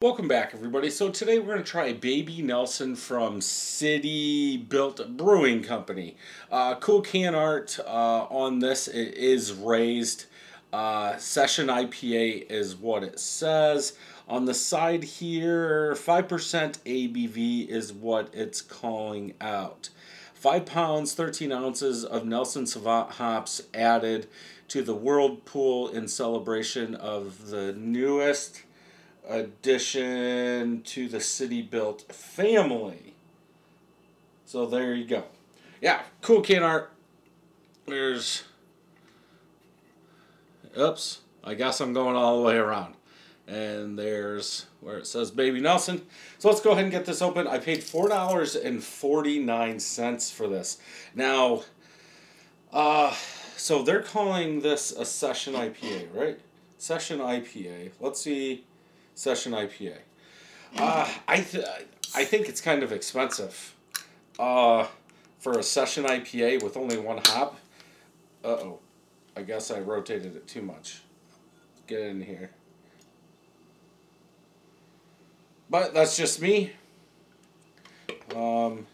Welcome back, everybody. So today we're going to try Baby Nelson from City Built Brewing Company. Uh, cool can art uh, on this. It is raised. Uh, Session IPA is what it says. On the side here, 5% ABV is what it's calling out. 5 pounds, 13 ounces of Nelson Sauvin hops added to the Whirlpool in celebration of the newest addition to the city built family. So there you go. Yeah, cool can art. There's. Oops, I guess I'm going all the way around. And there's where it says Baby Nelson. So let's go ahead and get this open. I paid $4.49 for this. Now, uh, so they're calling this a session IPA, right? Session IPA. Let's see session IPA. Uh, I th- I think it's kind of expensive. Uh, for a session IPA with only one hop. Uh oh, I guess I rotated it too much. Get in here. But that's just me. Um,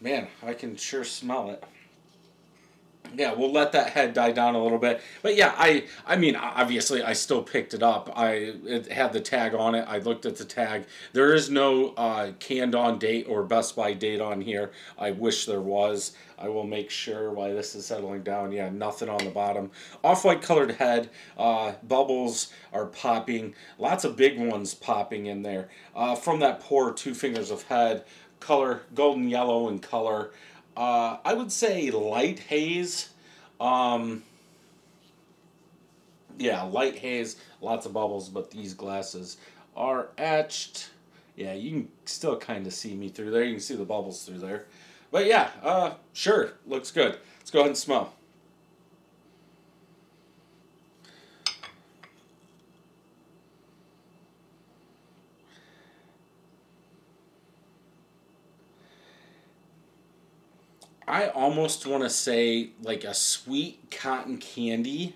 man, I can sure smell it yeah, we'll let that head die down a little bit. But yeah, I I mean obviously I still picked it up. I it had the tag on it. I looked at the tag. There is no uh, canned on date or Best By date on here. I wish there was. I will make sure why this is settling down. Yeah, nothing on the bottom. Off-white colored head. Uh, bubbles are popping. Lots of big ones popping in there. Uh, from that pour, two fingers of head. Color golden yellow in color. Uh, I would say light haze. Um, yeah, light haze, lots of bubbles, but these glasses are etched. Yeah, you can still kind of see me through there. You can see the bubbles through there. But yeah, uh, sure, looks good. Let's go ahead and smell. I almost want to say like a sweet cotton candy.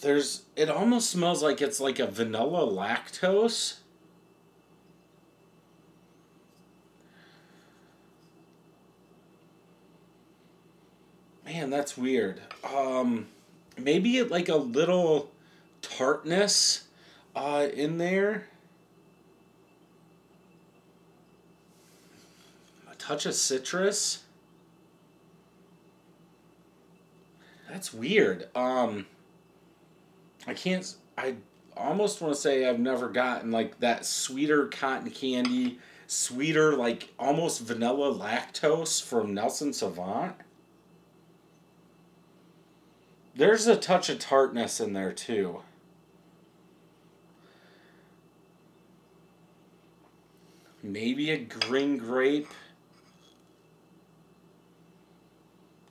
There's it almost smells like it's like a vanilla lactose. Man, that's weird. Um maybe like a little tartness uh in there. Touch of citrus. That's weird. Um, I can't. I almost want to say I've never gotten like that sweeter cotton candy, sweeter like almost vanilla lactose from Nelson Sauvin. There's a touch of tartness in there too. Maybe a green grape.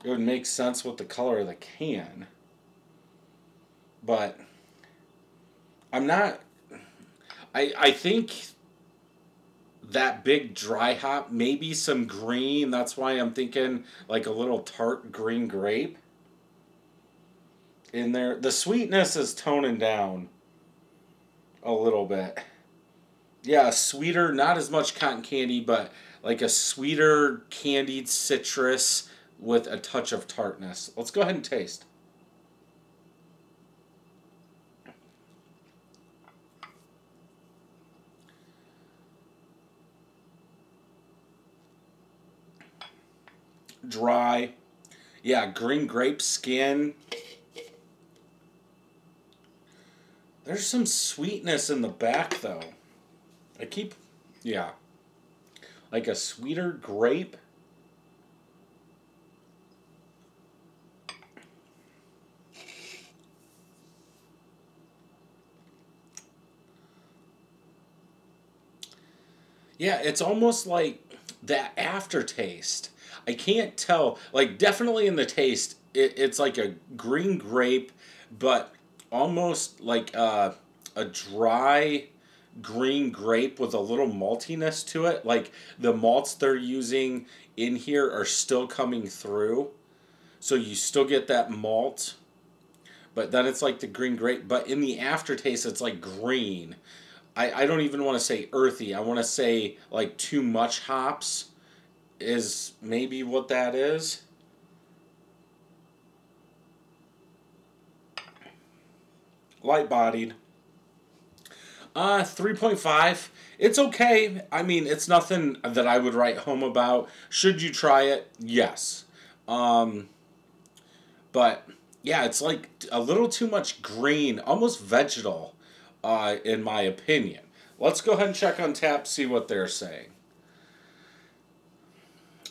It would make sense with the color of the can. But I'm not I I think that big dry hop, maybe some green, that's why I'm thinking like a little tart green grape in there. The sweetness is toning down a little bit. Yeah, sweeter, not as much cotton candy, but like a sweeter candied citrus with a touch of tartness. Let's go ahead and taste. Dry. Yeah, green grape skin. There's some sweetness in the back though. I keep, yeah, like a sweeter grape. Yeah, it's almost like that aftertaste. I can't tell. Like, definitely in the taste, it, it's like a green grape, but almost like a, a dry green grape with a little maltiness to it. Like, the malts they're using in here are still coming through. So you still get that malt, but then it's like the green grape. But in the aftertaste, it's like green. I, I don't even want to say earthy. I want to say like too much hops is maybe what that is. Light bodied. Uh, 3.5. It's okay. I mean, it's nothing that I would write home about. Should you try it? Yes. Um, but yeah, it's like a little too much green, almost vegetal, uh, in my opinion. Let's go ahead and check Untappd, see what they're saying.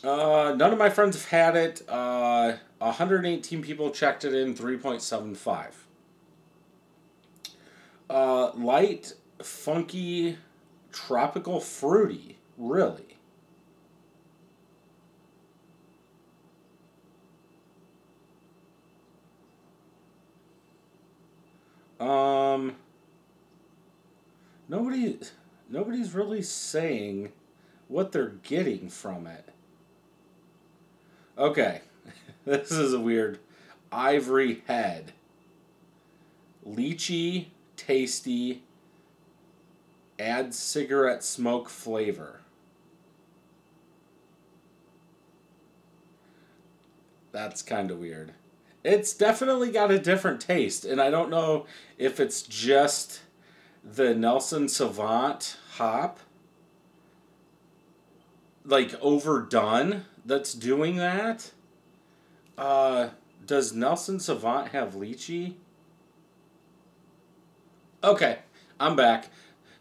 Uh, none of my friends have had it. Uh, 118 people checked it in, 3.75. Uh, light, funky, tropical, fruity. Really? Um, nobody, nobody's really saying what they're getting from it. Okay, this is a weird ivory head. Lychee, tasty, add cigarette smoke flavor. That's kind of weird it's definitely got a different taste, and I don't know if it's just the Nelson Sauvin hop, like overdone, that's doing that. Uh, does Nelson Sauvin have lychee? Okay, I'm back.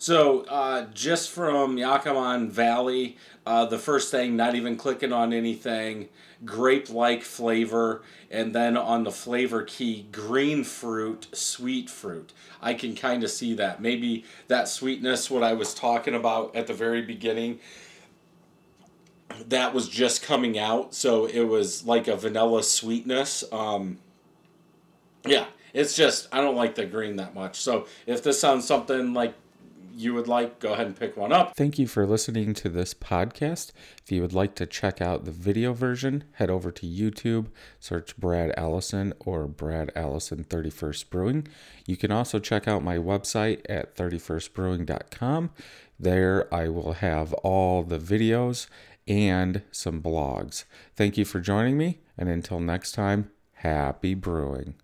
So, uh, just from Yakima Valley, uh, the first thing, not even clicking on anything, grape like flavor, and then on the flavor key, green fruit, sweet fruit. I can kind of see that. Maybe that sweetness, what I was talking about at the very beginning, that was just coming out, so it was like a vanilla sweetness. Um, yeah, it's just, I don't like the green that much. So if this sounds something like you would like, go ahead and pick one up. Thank you for listening to this podcast. If you would like to check out the video version, head over to YouTube, search Brad Allison or Brad Allison 31st Brewing. You can also check out my website at 31stbrewing.com. There I will have all the videos and some blogs. Thank you for joining me, and until next time, happy brewing.